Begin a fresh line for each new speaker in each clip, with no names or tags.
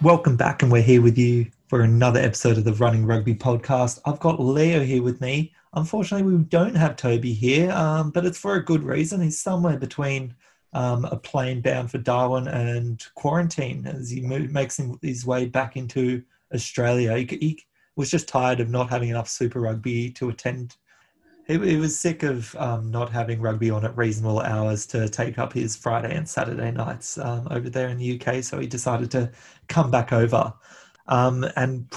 Welcome back, and we're here with you for another episode of the Running Rugby podcast. I've got Leo here with me. Unfortunately, we don't have Toby here, um, but it's for a good reason. He's somewhere between um, a plane bound for Darwin and quarantine as he makes his way back into Australia. He, he was just tired of not having enough Super Rugby to attend. He, he was sick of um, not having rugby on at reasonable hours to take up his Friday and Saturday nights um, over there in the UK, so he decided to come back over. Um, and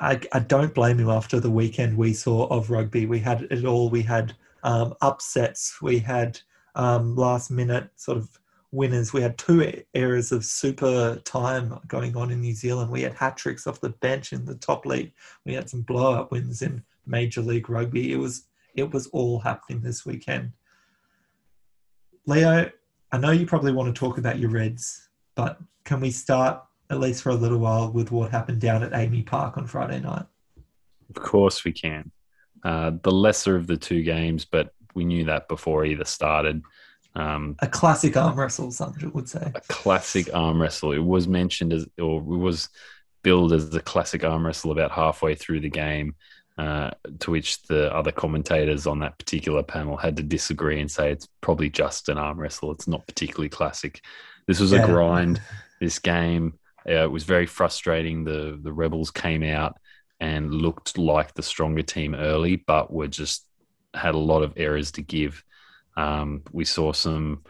I, I, don't blame him after the weekend we saw of rugby. We had it all. We had um, upsets. We had um, last minute sort of winners. We had two eras of super time going on in New Zealand. We had hat tricks off the bench in the top league. We had some blow up wins in Major League Rugby. It was it was all happening this weekend. Leo, I know you probably want to talk about your Reds, but can we start at least for a little while with what happened down at AAMI Park on Friday night?
Of course we can. Uh, the lesser of the two games, but we knew that before either started.
Um, a classic arm wrestle, some would say.
A classic arm wrestle. It was mentioned as, or it was billed as the classic arm wrestle about halfway through the game. Uh, to which the other commentators on that particular panel had to disagree and say it's probably just an arm wrestle. It's not particularly classic. This was yeah. a grind. This game uh, it was very frustrating. The the rebels came out and looked like the stronger team early, but were just had a lot of errors to give. Um, we saw some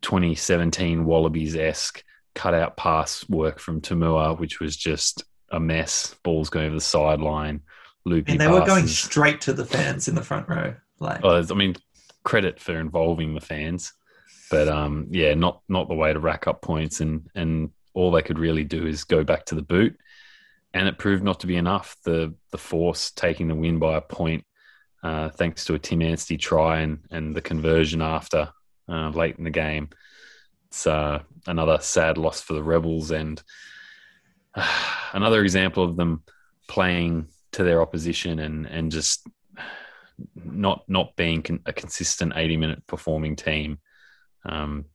2017 Wallabies esque cutout pass work from To'omua, which was just a mess. Balls going over the sideline, loopy.
And they were going straight to the fans in the front row. Like,
oh, I mean, credit for involving the fans, but um, yeah, not not the way to rack up points. And and all they could really do is go back to the boot, and it proved not to be enough. The the force taking the win by a point, uh, thanks to a Tim Anstey try and and the conversion after uh, late in the game. It's uh, another sad loss for the Rebels and another example of them playing to their opposition and and just not not being con- a consistent 80 minute performing team. Um,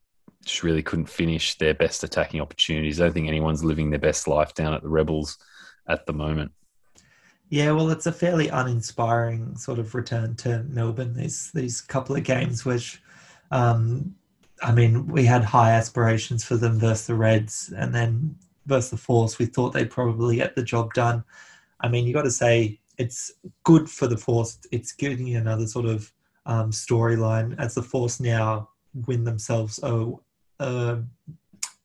just really couldn't finish their best attacking opportunities. I don't think anyone's living their best life down at the Rebels at the moment.
Yeah, well, it's a fairly uninspiring sort of return to Melbourne. These these couple of games, which, um, I mean, we had high aspirations for them versus the Reds, and then versus the Force, we thought they'd probably get the job done. I mean, you got to say it's good for the Force. It's giving you another sort of um, storyline as the Force now win themselves a, uh,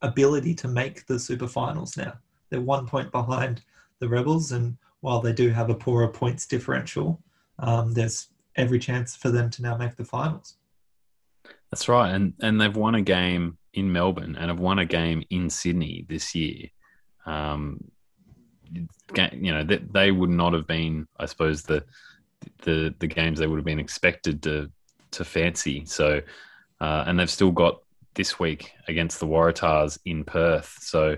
ability to make the super finals now. They're one point behind the Rebels, and while they do have a poorer points differential, um, there's every chance for them to now make the finals.
That's right, and and they've won a game in Melbourne and have won a game in Sydney this year. Um, you know, they, they would not have been, I suppose, the the the games they would have been expected to to fancy. So, uh, and they've still got this week against the Waratahs in Perth. So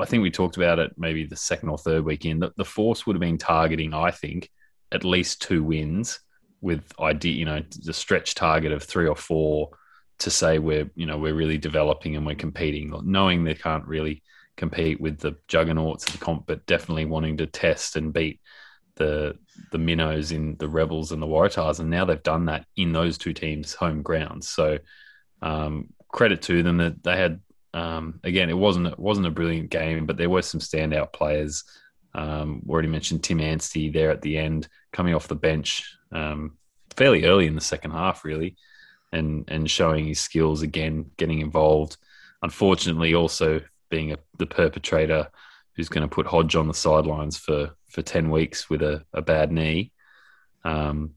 I think we talked about it maybe the second or third weekend. That the Force would have been targeting, I think, at least two wins with idea, you know, the stretch target of three or four to say we're, you know, we're really developing and we're competing, knowing they can't really compete with the juggernauts of the comp, but definitely wanting to test and beat the the minnows in the rebels and the waratahs and now they've done that in those two teams home grounds so um, credit to them that they had um, again it wasn't it wasn't a brilliant game, but there were some standout players. Um, already mentioned Tim Anstey there at the end, coming off the bench um, fairly early in the second half, really, and and showing his skills again, getting involved. Unfortunately, also being a, the perpetrator who's going to put Hodge on the sidelines for for ten weeks with a, a bad knee. Um,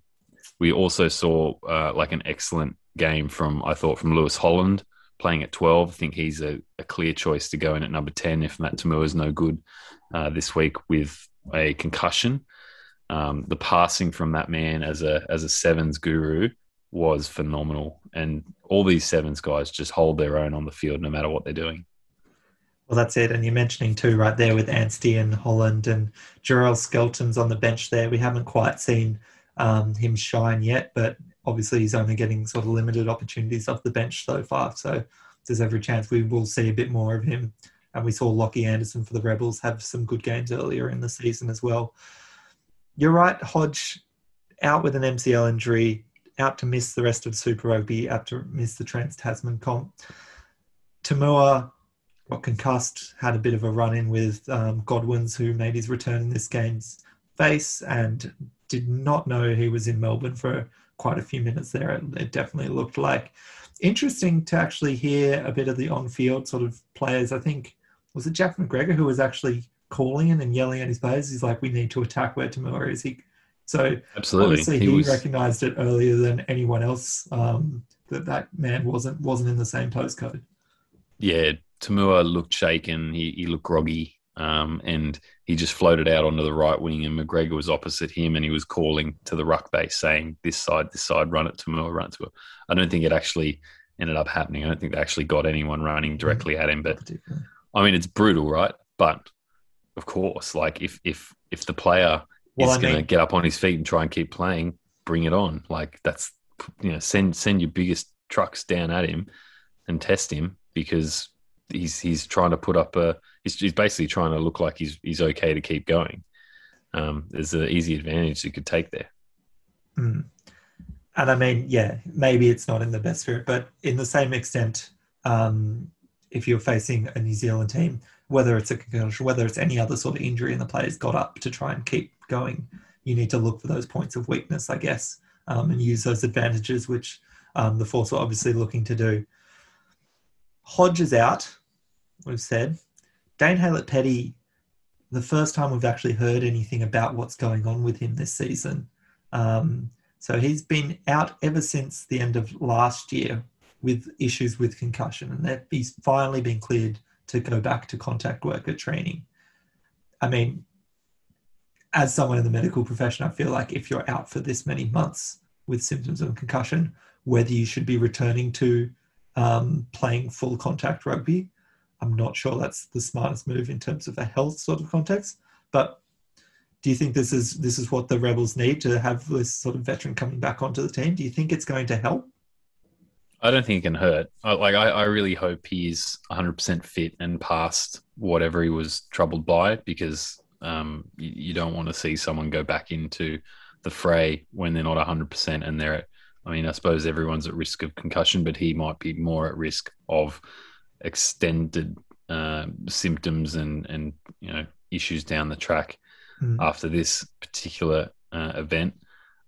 we also saw uh, like an excellent game from I thought from Lewis Holland playing at 12. I think he's a, a clear choice to go in at number 10 if Matt To'omua is no good uh, this week with a concussion. Um, the passing from that man as a as a sevens guru was phenomenal, and all these sevens guys just hold their own on the field no matter what they're doing.
Well, that's it. And you're mentioning too, right there with Anstey and Holland and Jarrell Skelton's on the bench there. We haven't quite seen um, him shine yet, but obviously he's only getting sort of limited opportunities off the bench so far. So there's every chance we will see a bit more of him. And we saw Lockie Anderson for the Rebels have some good games earlier in the season as well. You're right, Hodge out with an MCL injury, out to miss the rest of Super Rugby, out to miss the Trans Tasman comp. To'omua got concussed, had a bit of a run in with um, Godwins, who made his return in this game's face, and did not know he was in Melbourne for quite a few minutes there. It, it definitely looked like interesting to actually hear a bit of the on-field sort of players. I think was it Jack McGregor who was actually calling in and yelling at his players. He's like, "We need to attack where To'omua is." He so
absolutely
obviously he, he was... recognized it earlier than anyone else um, that that man wasn't wasn't in the same postcode.
Yeah, To'omua looked shaken. He, he looked groggy. Um, and he just floated out onto the right wing, and McGregor was opposite him, and he was calling to the ruck base saying, "This side, this side, run it to Moore, run it to." Her. I don't think it actually ended up happening. I don't think they actually got anyone running directly at him. But I mean, it's brutal, right? But of course, like if if if the player well, is going to get up on his feet and try and keep playing, bring it on. Like that's you know, send send your biggest trucks down at him and test him because he's he's trying to put up a he's, he's basically trying to look like he's he's okay to keep going. Um, there's an easy advantage you could take there.
Mm. And I mean, yeah, maybe it's not in the best spirit, but in the same extent, um, if you're facing a New Zealand team, whether it's a concussion, whether it's any other sort of injury, and the players got up to try and keep going, you need to look for those points of weakness, I guess, um, and use those advantages, which um, the Force were obviously looking to do. Hodge is out, we've said. Dane Haylett-Petty, the first time we've actually heard anything about what's going on with him this season. Um, so he's been out ever since the end of last year with issues with concussion, and he's finally been cleared to go back to contact worker training. I mean, as someone in the medical profession, I feel like if you're out for this many months with symptoms of concussion, whether you should be returning to um, playing full contact rugby I'm not sure that's the smartest move in terms of a health sort of context. But do you think this is this is what the Rebels need to have this sort of veteran coming back onto the team? Do you think it's going to help?
I don't think it can hurt. I, like I, I really hope he's 100% fit and past whatever he was troubled by, because um, you, you, don't want to see someone go back into the fray when they're not 100% and they're. I mean, I suppose everyone's at risk of concussion, but he might be more at risk of extended uh, symptoms and and you know issues down the track mm. after this particular uh, event.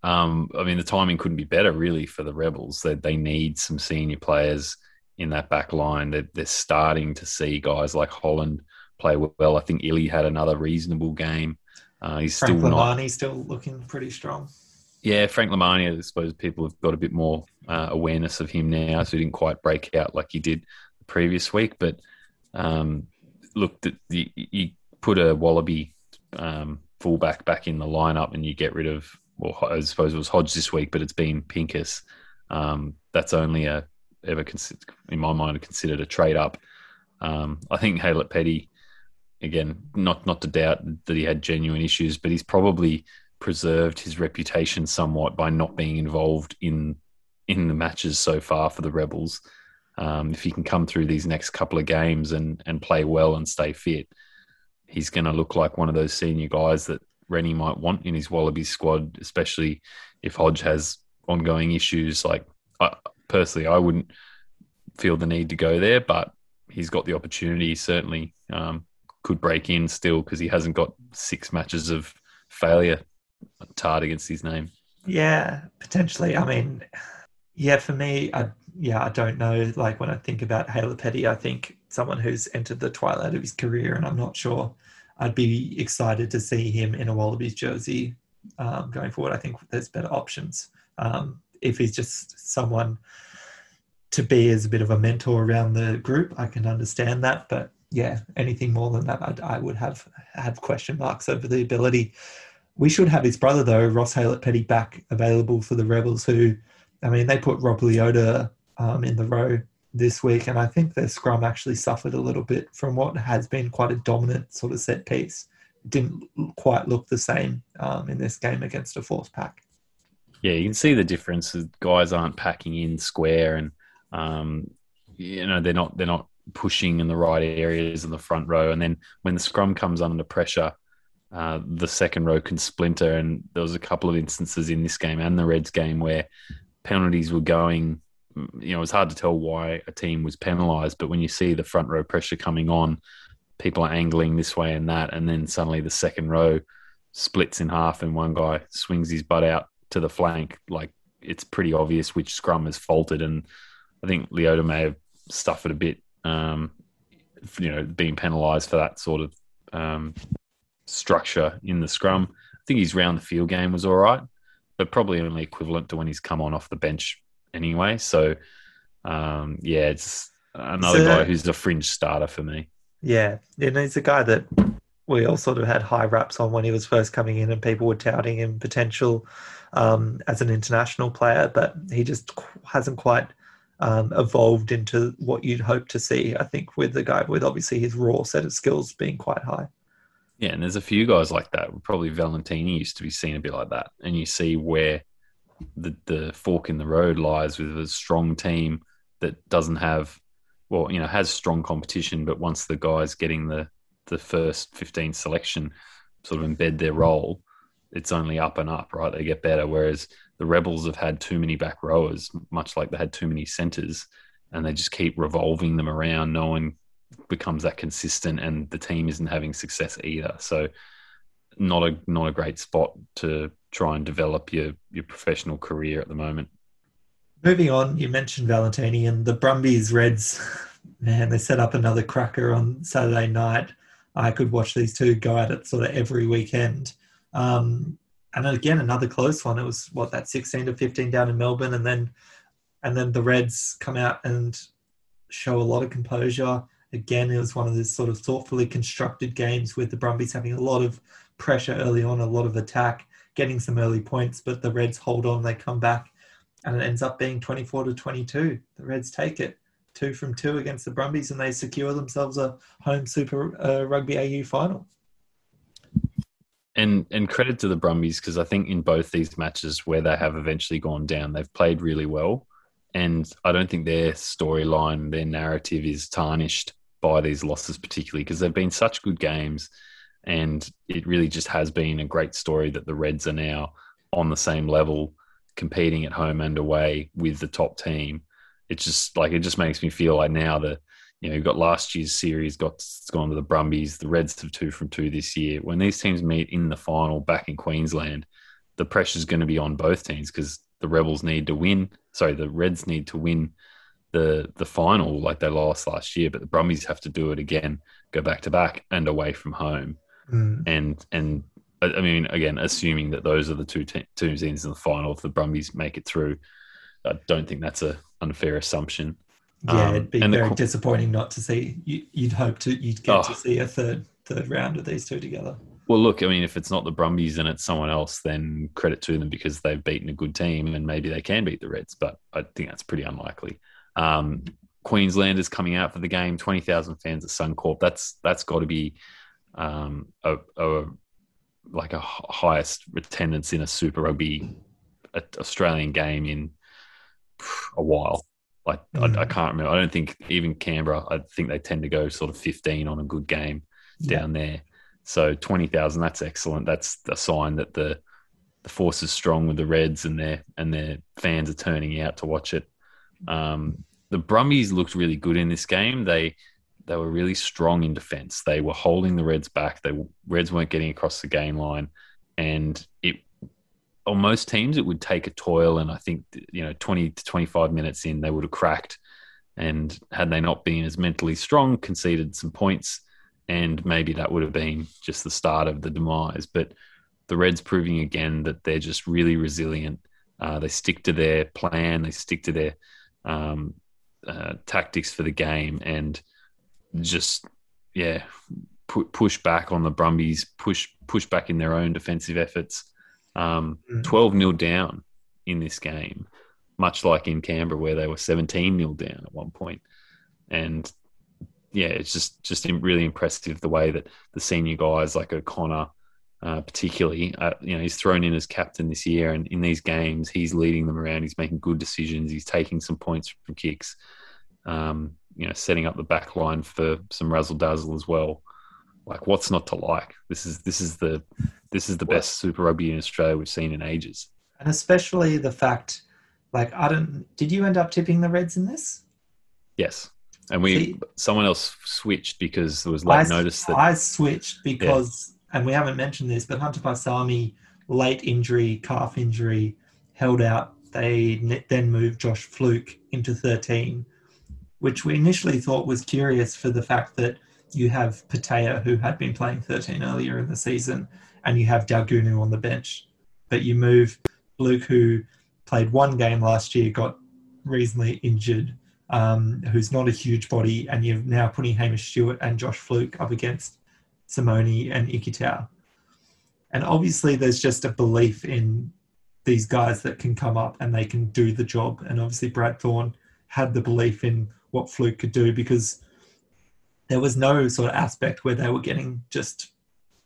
Um, I mean, the timing couldn't be better, really, for the Rebels. They they need some senior players in that back line. They're, they're starting to see guys like Holland play well. I think Illy had another reasonable game. Uh, he's
Frank
still
Lomani not, still looking pretty strong.
Yeah, Frank Lomani. I suppose people have got a bit more uh, awareness of him now, so he didn't quite break out like he did previous week. But um, look, the, the, you put a Wallaby um, fullback back in the lineup and you get rid of, well, I suppose it was Hodge this week, but it's been Pincus. Um, that's only a ever in my mind considered a trade up. Um, I think Haylett-Petty, again, not not to doubt that he had genuine issues, but he's probably preserved his reputation somewhat by not being involved in in the matches so far for the Rebels um, if he can come through these next couple of games and and play well and stay fit, he's going to look like one of those senior guys that Rennie might want in his Wallabies squad, especially if Hodge has ongoing issues. Like I, personally, I wouldn't feel the need to go there, but he's got the opportunity. Certainly um, could break in still because he hasn't got six matches of failure tarred against his name.
Yeah, potentially. I mean, yeah, for me, I yeah, I don't know. Like when I think about Haylett-Petty, I think someone who's entered the twilight of his career, and I'm not sure I'd be excited to see him in a Wallabies jersey um, going forward. I think there's better options Um, if he's just someone to be as a bit of a mentor around the group, I can understand that. But yeah, anything more than that, I, I would have have question marks over the ability. We should have his brother though, Ross Haylett-Petty, back available for the Rebels. Who, I mean, they put Rob Leota um, in the row this week, and I think their scrum actually suffered a little bit from what has been quite a dominant sort of set piece. It didn't quite look the same um, in this game against a force pack.
Yeah, you can see the difference. Guys aren't packing in square, and um, you know they're not they're not pushing in the right areas in the front row. And then when the scrum comes under pressure, uh, the second row can splinter. And there was a couple of instances in this game and the Reds game where penalties were going you know, it's hard to tell why a team was penalised, but when you see the front row pressure coming on, people are angling this way and that, and then suddenly the second row splits in half and one guy swings his butt out to the flank, like it's pretty obvious which scrum has faltered. And I think Leota may have suffered a bit, um, you know, being penalised for that sort of um, structure in the scrum. I think his round the field game was all right, but probably only equivalent to when he's come on off the bench anyway. So, um, yeah, it's another so, guy who's a fringe starter for me.
Yeah, and he's a guy that we all sort of had high raps on when he was first coming in, and people were touting him potential um, as an international player, but he just hasn't quite um, evolved into what you'd hope to see. I think with the guy with obviously his raw set of skills being quite high.
Yeah, and there's a few guys like that. Probably Valentini used to be seen a bit like that, and you see where the, the fork in the road lies with a strong team that doesn't have, well, you know, has strong competition, but once the guys getting the, the first 15 selection sort of embed their role, it's only up and up, right? They get better. Whereas the Rebels have had too many back rowers, much like they had too many centers, and they just keep revolving them around. No one becomes that consistent, and the team isn't having success either. So, not a not a great spot to try and develop your your professional career at the moment.
Moving on, you mentioned Valentini and the Brumbies Reds. Man, they set up another cracker on Saturday night. I could watch these two go at it sort of every weekend. Um, and again, another close one. It was what that sixteen to fifteen down in Melbourne, and then and then the Reds come out and show a lot of composure. Again, it was one of those sort of thoughtfully constructed games with the Brumbies having a lot of pressure early on, a lot of attack, getting some early points, but the Reds hold on, they come back, and it ends up being 24 to 22. The Reds take it two from two against the Brumbies, and they secure themselves a home Super uh, Rugby AU final.
And and credit to the Brumbies because I think in both these matches where they have eventually gone down, they've played really well, and I don't think their storyline, their narrative is tarnished by these losses, particularly because they've been such good games and it really just has been a great story that the Reds are now on the same level, competing at home and away with the top team. It's just like it just makes me feel like now that you know you've got last year's series got gone to the Brumbies, the Reds have two from two this year. When these teams meet in the final back in Queensland, the pressure's going to be on both teams because the Rebels need to win. Sorry, the Reds need to win the the final like they lost last year, but the Brumbies have to do it again, go back to back and away from home. Mm. And and I mean, again, assuming that those are the two te- teams in the final, if the Brumbies make it through, I don't think that's a unfair assumption.
Yeah, um, it'd be very the, disappointing not to see. You, would hope to you'd get oh, to see a third third round of these two together.
Well, look, I mean, if it's not the Brumbies and it's someone else, then credit to them because they've beaten a good team and maybe they can beat the Reds. But I think that's pretty unlikely. Um, Queenslanders coming out for the game, twenty thousand fans at Suncorp. That's that's got to be um, a, a, like a highest attendance in a Super Rugby Australian game in a while. Like mm. I, I, mm. can't remember. I don't think even Canberra. I think they tend to go sort of fifteen on a good game yeah. down there. So twenty thousand. That's excellent. That's a sign that the the force is strong with the Reds and their and their fans are turning out to watch it. Um, the Brumbies looked really good in this game. They they were really strong in defense. They were holding the Reds back. The Reds weren't getting across the game line, and it on most teams it would take a toil. And I think you know, twenty to twenty-five minutes in, they would have cracked. And had they not been as mentally strong, conceded some points, and maybe that would have been just the start of the demise. But the Reds proving again that they're just really resilient. Uh, they stick to their plan. They stick to their um, uh, tactics for the game, and just yeah, pu- push back on the Brumbies. Push push back in their own defensive efforts. Um,
Mm.
12 nil down in this game, much like in Canberra where they were 17 nil down at one point. And yeah, it's just just really impressive the way that the senior guys like O'Connor, uh, particularly, uh, you know, he's thrown in as captain this year, and in these games, he's leading them around. He's making good decisions. He's taking some points from kicks. Um, you know, setting up the back line for some razzle dazzle as well. Like, what's not to like? This is this is the this is the best Super Rugby in Australia we've seen in ages.
And especially the fact, like, I don't. Did you end up tipping the Reds in this?
Yes, and we
See-
someone else switched because there was late
I,
notice that
I switched because, and we haven't mentioned this, but Hunter Paisami, late injury, calf injury, held out. They then moved Josh Flook into 13, which we initially thought was curious for the fact that you have Petaia, who had been playing 13 earlier in the season, and you have Daugunu on the bench. But you move Luke, who played one game last year, got reasonably injured, um, who's not a huge body, and you're now putting Hamish Stewart and Josh Flook up against Simone and Ikitau. And obviously, there's just a belief in these guys that can come up and they can do the job. And obviously, Brad Thorn had the belief in what Flook could do because there was no sort of aspect where they were getting just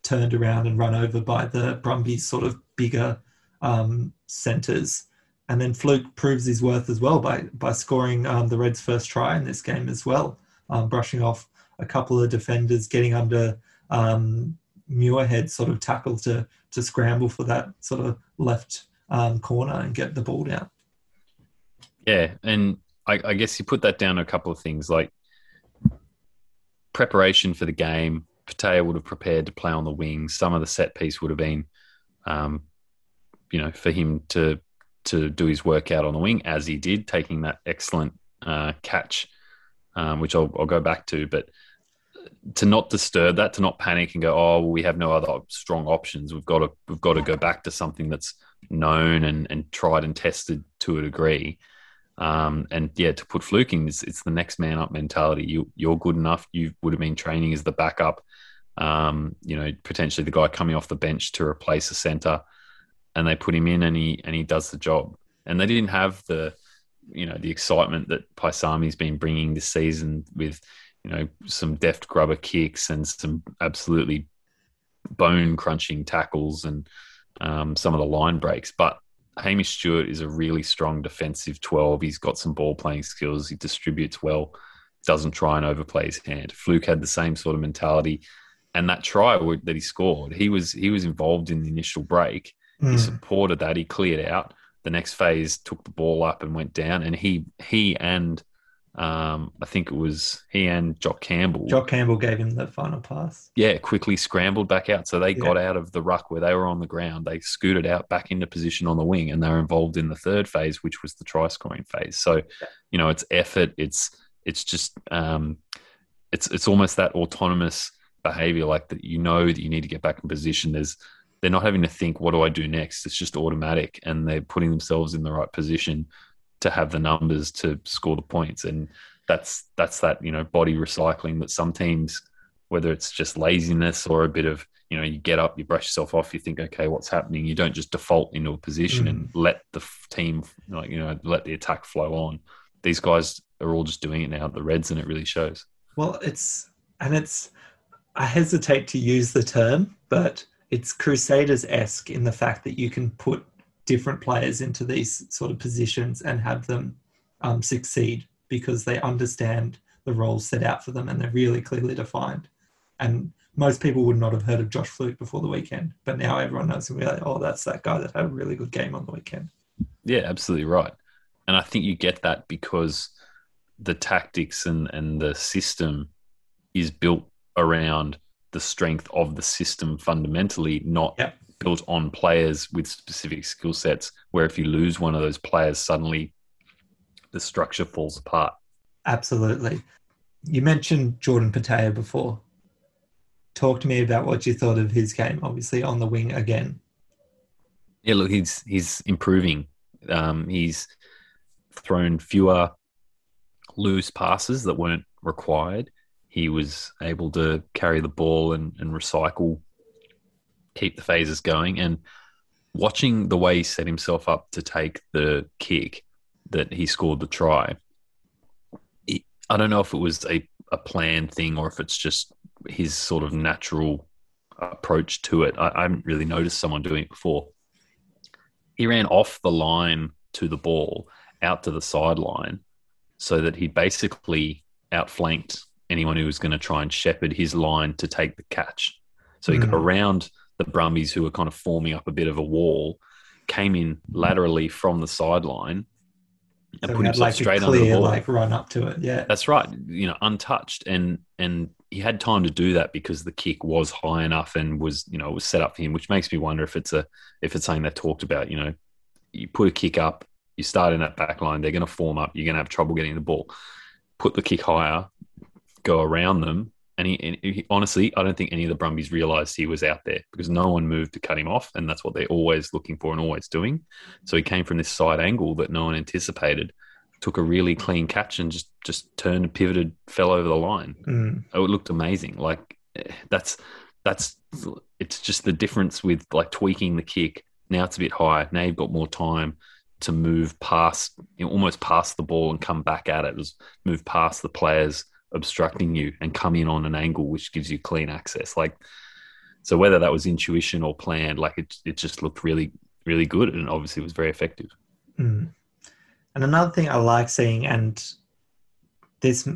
turned around and run over by the Brumbies sort of bigger um, centres. And then Flook proves his worth as well by by scoring um, the Reds' first try in this game as well, um, brushing off a couple of defenders, getting under um, Muirhead sort of tackle to to scramble for that sort of left um, corner and get the ball down.
Yeah, and I, I guess you put that down to a couple of things like preparation for the game. Petaia would have prepared to play on the wing. Some of the set piece would have been, um, you know, for him to to do his workout on the wing as he did, taking that excellent uh, catch, um, which I'll, I'll go back to. But to not disturb that, to not panic and go, oh, well, we have no other strong options. We've got to we've got to go back to something that's known and, and tried and tested to a degree. Um, and yeah, to put Flook in, it's, it's the next man up mentality. You you're good enough. You would have been training as the backup. Um, you know, potentially the guy coming off the bench to replace a center, and they put him in, and he and he does the job. And they didn't have the, you know, the excitement that Paisami's been bringing this season with, you know, some deft grubber kicks and some absolutely bone crunching tackles and um, some of the line breaks. But Hamish Stewart is a really strong defensive 12. He's got some ball playing skills. He distributes well, doesn't try and overplay his hand. Flook had the same sort of mentality. And that try that he scored, he was he was involved in the initial break. He
Mm.
supported that. He cleared out. The next phase took the ball up and went down. And he he and um, I think it was he and Jock Campbell
Jock Campbell gave him the final pass.
yeah, quickly scrambled back out. So they
Yeah.
got out of the ruck where they were on the ground. They scooted out back into position on the wing, and they were involved in the third phase, which was the try scoring phase. So, you know, it's effort. It's it's just um, it's it's almost that autonomous behavior, like that. You know that you need to get back in position. There's they're not having to think, what do I do next? It's just automatic, and they're putting themselves in the right position to have the numbers to score the points. And that's that's that you know body recycling that some teams whether it's just laziness or a bit of you know you get up you brush yourself off you think okay what's happening you don't just default into a position
Mm.
and let the team like you know let the attack flow on these guys are all just doing it now at the reds and it really shows
Well, it's and it's I hesitate to use the term, but it's Crusaders esque in the fact that you can put different players into these sort of positions and have them um, succeed because they understand the roles set out for them and they're really clearly defined. And most people would not have heard of Josh Flook before the weekend, but now everyone knows him. We're like, oh, that's that guy that had a really good game on the weekend.
yeah absolutely right and i think you get that because the tactics and and the system is built around the strength of the system fundamentally not
Yep.
Built on players with specific skill sets where if you lose one of those players suddenly the structure falls apart
Absolutely. You mentioned Jordan Petaia before. Talk to me about what you thought of his game, obviously on the wing again.
yeah look he's he's improving Um, he's thrown fewer loose passes that weren't required. He was able to carry the ball and, and recycle, keep the phases going. And watching the way he set himself up to take the kick that he scored the try, I don't know if it was a, a planned thing or if it's just his sort of natural approach to it. I, I haven't really noticed someone doing it before. He ran off the line to the ball out to the sideline so that he basically outflanked anyone who was going to try and shepherd his line to take the catch. So he mm. got around the Brumbies who were kind of forming up a bit of a wall, came in laterally from the sideline
and so put himself like straight clear, under the ball. Like run up to it, yeah.
That's right. You know, untouched, and and he had time to do that because the kick was high enough and was you know was set up for him, which makes me wonder if it's a if it's something they talked about. You know, you put a kick up, you start in that back line, they're going to form up, you're going to have trouble getting the ball. Put the kick higher, go around them, and he, and he, honestly, I don't think any of the Brumbies realised he was out there because no one moved to cut him off, and that's what they're always looking for and always doing. So he came from this side angle that no one anticipated, took a really clean catch and just just turned, pivoted, fell over the line. Mm. Oh, it looked amazing. Like that's that's it's just the difference with like tweaking the kick. Now it's a bit higher. Now you've got more time to move past, you know, almost past the ball and come back at it. Just move past the players obstructing you and come in on an angle which gives you clean access. Like so, whether that was intuition or planned, like it, it just looked really, really good, and obviously was very effective.
Mm. And another thing I like seeing, and this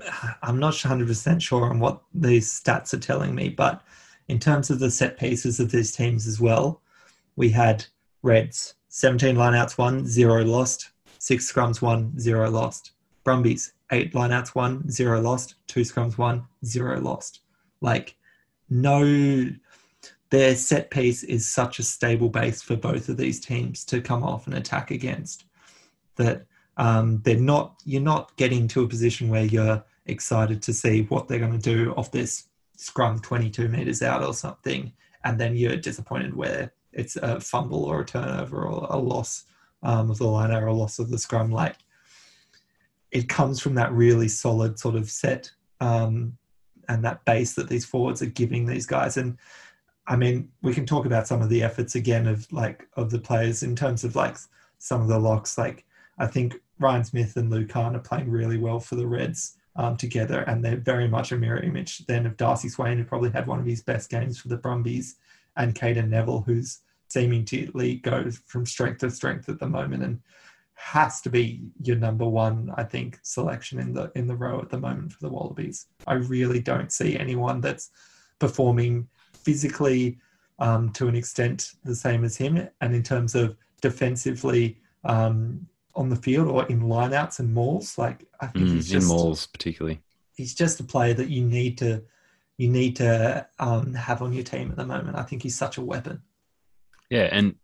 I'm not 100 percent sure on what these stats are telling me, but in terms of the set pieces of these teams as well, we had Reds 17 lineouts won, zero lost, six scrums won, zero lost. Brumbies eight lineouts won, zero lost, two scrums won, zero lost. Like, no, their set piece is such a stable base for both of these teams to come off and attack against that um, they're not, you're not getting to a position where you're excited to see what they're going to do off this scrum 22 meters out or something. And then you're disappointed where it's a fumble or a turnover or a loss um, of the line or a loss of the scrum. Like, it comes from that really solid sort of set um, and that base that these forwards are giving these guys. And I mean, we can talk about some of the efforts again of like of the players in terms of like some of the locks. Like I think Ryan Smith and Lukhan Khan are playing really well for the Reds um, together, and they're very much a mirror image then of Darcy Swain, who probably had one of his best games for the Brumbies, and Cadeyrn Neville, who's seeming to go from strength to strength at the moment. And has to be your number one, I think, selection in the in the row at the moment for the Wallabies. I really don't see anyone that's performing physically um, to an extent the same as him, and in terms of defensively um, on the field or in lineouts and mauls. Like I think mm, he's just,
in mauls particularly.
He's just a player that you need to you need to um, have on your team at the moment. I think he's such a weapon.
Yeah, and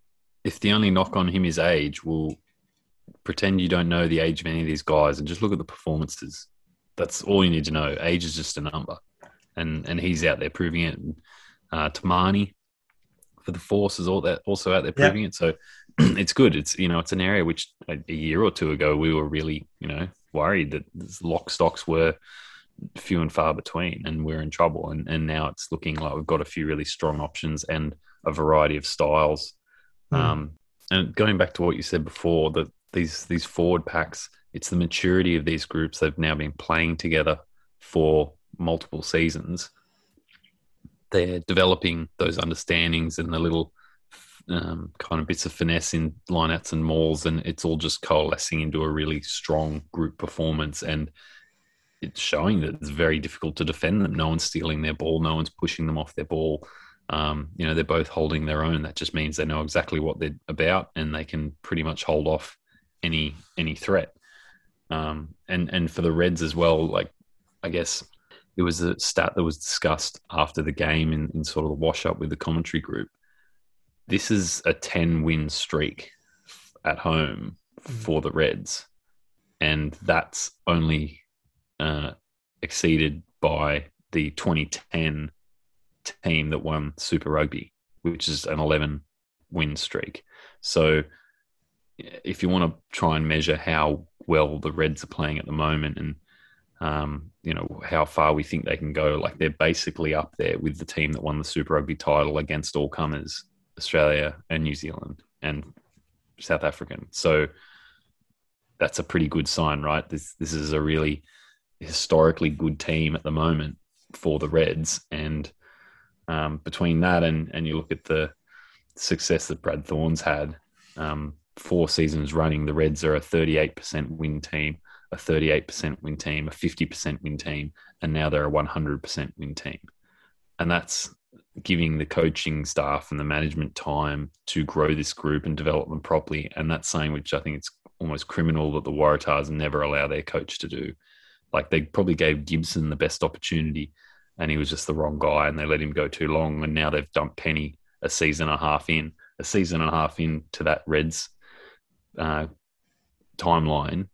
if the only knock on him is age, well, pretend you don't know the age of any of these guys and just look at the performances. That's all you need to know. Age is just a number, and and he's out there proving it. Uh, Tamani for the Force is all that also out there proving it. So it's good. It's you know it's an area which a, a, year or two ago we were really you know worried that lock stocks were few and far between, and we're in trouble. And and now it's looking like we've got a few really strong options and a variety of styles. Mm. Um, and going back to what you said before, that these these forward packs, it's the maturity of these groups. They've now been playing together for multiple seasons. They're developing those understandings and the little um, kind of bits of finesse in lineouts and mauls, and it's all just coalescing into a really strong group performance. And it's showing that it's very difficult to defend them. No one's stealing their ball, no one's pushing them off their ball. Um, you know, they're both holding their own. That just means they know exactly what they're about and they can pretty much hold off any any threat. Um, and and for the Reds as well, like I guess it was a stat that was discussed after the game in, in sort of the wash up with the commentary group. This is a ten win streak at home mm. for the Reds, and that's only uh, exceeded by the 2010 team that won Super Rugby, which is an 11 win streak. So if you want to try and measure how well the Reds are playing at the moment and um, you know how far we think they can go, like they're basically up there with the team that won the Super Rugby title against all comers, Australia and New Zealand and South African. So that's a pretty good sign, right? This this is a really historically good team at the moment for the Reds, and um, between that and and you look at the success that Brad Thorn's had, um, four seasons running, the Reds are a 38% win team, a 38% win team, a 50% win team, and now they're a 100% win team. And that's giving the coaching staff and the management time to grow this group and develop them properly. And that's something which I think it's almost criminal that the Waratahs never allow their coach to do. Like they probably gave Gibson the best opportunity and he was just the wrong guy and they let him go too long. And now they've dumped Penney a season and a half in, a season and a half into that Reds uh, timeline,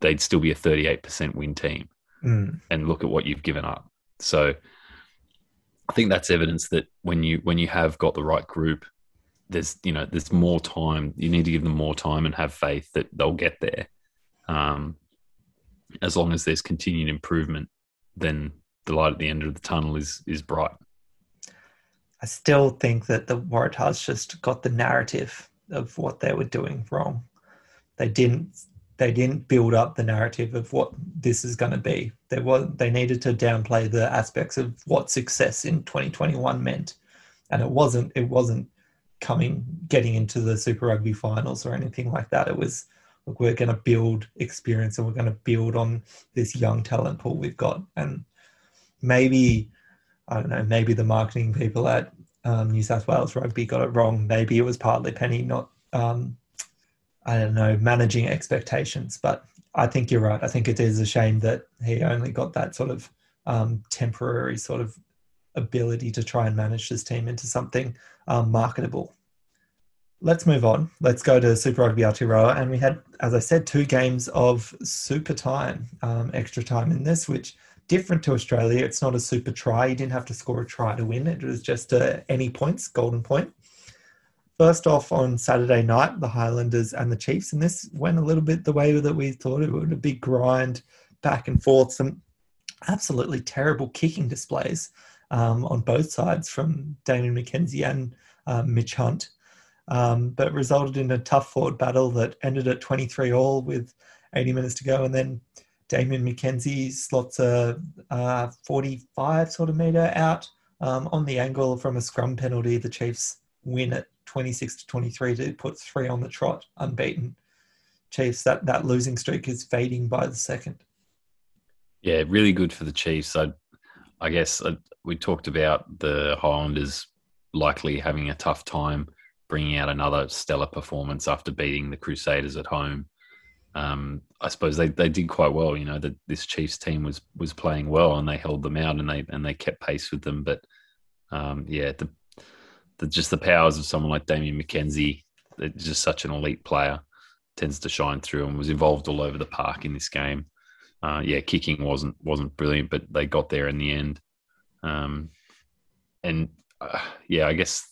they'd still be a 38% win team.
Mm.
And look at what you've given up. So I think that's evidence that when you when you have got the right group, there's you know there's more time. You need to give them more time and have faith that they'll get there. Um, as long as there's continued improvement, then the light at the end of the tunnel is is bright.
I still think that the Waratahs just got the narrative of what they were doing wrong. They didn't they didn't build up the narrative of what this is going to be. There was they needed to downplay the aspects of what success in 2021 meant, and it wasn't it wasn't coming getting into the Super Rugby finals or anything like that. It was look we're going to build experience and we're going to build on this young talent pool we've got, and maybe I don't know maybe the marketing people at um, New South Wales Rugby got it wrong. Maybe it was partly Penney not um, I don't know, managing expectations. But I think you're right. I think it is a shame that he only got that sort of um, temporary sort of ability to try and manage this team into something um, marketable. Let's move on. Let's go to Super Rugby Aotearoa. And we had, as I said, two games of super time, um, extra time in this, which different to Australia. It's not a super try. You didn't have to score a try to win. It was just any points, golden point. First off, on Saturday night, the Highlanders and the Chiefs, and this went a little bit the way that we thought it would. A big grind, back and forth, some absolutely terrible kicking displays um, on both sides from Damian McKenzie and uh, Mitch Hunt, um, but resulted in a tough forward battle that ended at 23 all with 80 minutes to go, and then Damian McKenzie slots a, a 45 sort of meter out um, on the angle from a scrum penalty. The Chiefs win at 26 to 23 to put three on the trot, unbeaten. Chiefs, that, that losing streak is fading by the second.
Yeah, really good for the Chiefs. I, I guess I, uh, we talked about the Highlanders likely having a tough time bringing out another stellar performance after beating the Crusaders at home. Um, I suppose they, they did quite well. You know that this Chiefs team was was playing well and they held them out and they and they kept pace with them. But um, yeah, the the, just the powers of someone like Damian McKenzie, just such an elite player, tends to shine through and was involved all over the park in this game. Uh, yeah, kicking wasn't wasn't brilliant, but they got there in the end. Um, and uh, yeah, I guess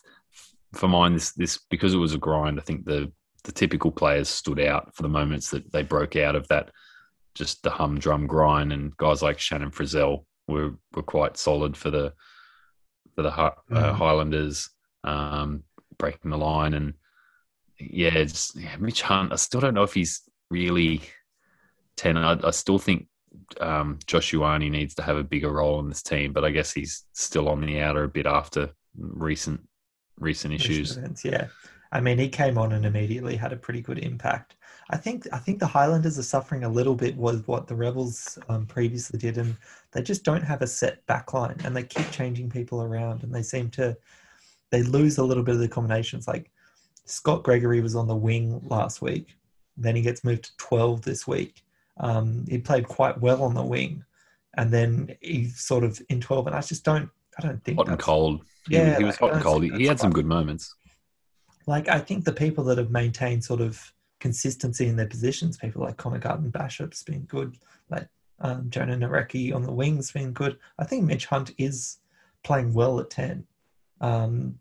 for mine, this this because it was a grind. I think the the typical players stood out for the moments that they broke out of that just the humdrum grind, and guys like Shannon Frizzell were were quite solid for the for the uh, mm. Highlanders um, breaking the line. And yeah, it's, yeah, Mitch Hunt, I still don't know if he's really 10. I, I still think um, Josh Ioane needs to have a bigger role in this team, but I guess he's still on the outer a bit after recent recent issues.
Events, yeah, I mean, he came on and immediately had a pretty good impact. I think I think the Highlanders are suffering a little bit with what the Rebels um, previously did, and they just don't have a set backline, and they keep changing people around, and they seem to they lose a little bit of the combinations. Like Scott Gregory was on the wing last week, then he gets moved to 12 this week. Um, he played quite well on the wing, and then he's sort of in 12. And I just don't, I don't think
hot and cold. Yeah, he, he was hot and cold. He had some good moments.
Like I think the people that have maintained sort of consistency in their positions, people like Connor Garden Bachop's been good. Like um, Jona Nareki on the wings been good. I think Mitch Hunt is playing well at 10. Um,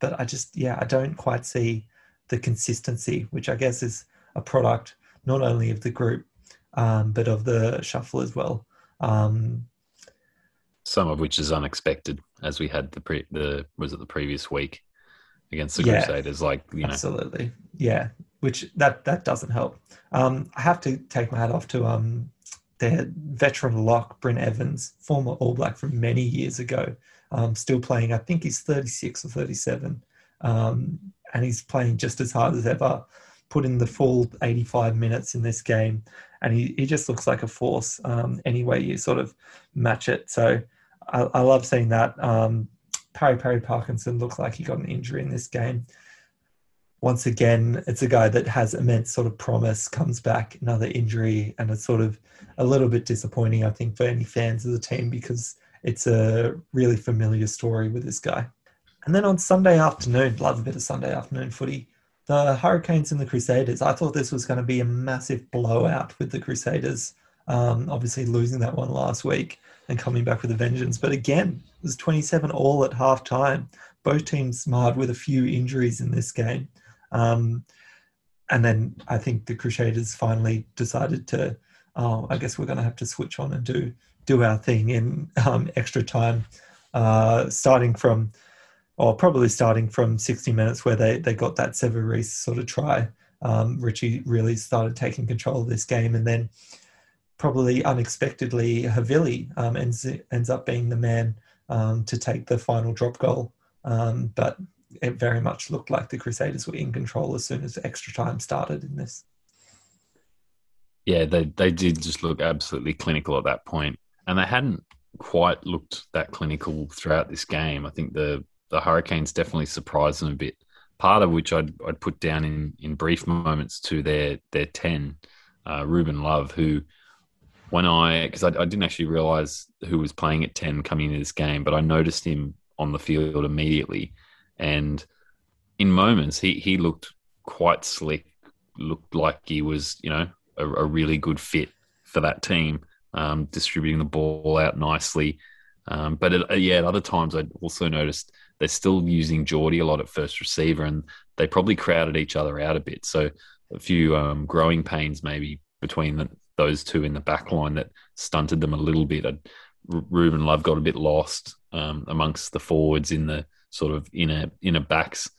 but I just, yeah, I don't quite see the consistency, which I guess is a product not only of the group um, but of the shuffle as well. Um,
Some of which is unexpected, as we had the pre- the was it the previous week against the
Yeah.
Crusaders. Like you know,
Absolutely, yeah. Which that that doesn't help. Um, I have to take my hat off to um, their veteran lock, Bryn Evans, former All Black from many years ago, um, still playing. I think he's thirty six or thirty seven, um, and he's playing just as hard as ever. Put in the full eighty five minutes in this game, and he, he just looks like a force. Um, any way you sort of match it, so I, I love seeing that. Um, Pari Pari Parkinson looks like he got an injury in this game once again, it's a guy that has immense sort of promise, comes back, another injury, and it's sort of a little bit disappointing, I think, for any fans of the team because it's a really familiar story with this guy. And then on Sunday afternoon, love a bit of Sunday afternoon footy, the Hurricanes and the Crusaders. I thought this was going to be a massive blowout with the Crusaders, um, obviously losing that one last week and coming back with a vengeance. But again, it was 27 all at half time. Both teams marred with a few injuries in this game. Um, and then I think the Crusaders finally decided to, oh, I guess we're going to have to switch on and do do our thing in um, extra time, uh, starting from, or probably starting from 60 minutes where they, they got that Sevu Reece sort of try. Um, Richie really started taking control of this game, and then probably unexpectedly, Havili um, ends ends up being the man um, to take the final drop goal. Um, but it very much looked like the Crusaders were in control as soon as extra time started in this.
yeah, they they did just look absolutely clinical at that point, and they hadn't quite looked that clinical throughout this game. I think the the Hurricanes definitely surprised them a bit. Part of which I'd I'd put down in in brief moments to their their ten, uh, Ruben Love, who when I because I, I didn't actually realize who was playing at ten coming into this game, but I noticed him on the field immediately, and in moments he he looked quite slick, looked like he was you know a, a really good fit for that team, um, distributing the ball out nicely. Um, but it, yeah, at other times I also noticed they're still using Jordie a lot at first receiver, and they probably crowded each other out a bit. So a few um, growing pains maybe between the, those two in the back line that stunted them a little bit. I'd, Ruben Love got a bit lost um, amongst the forwards in the sort of inner inner backs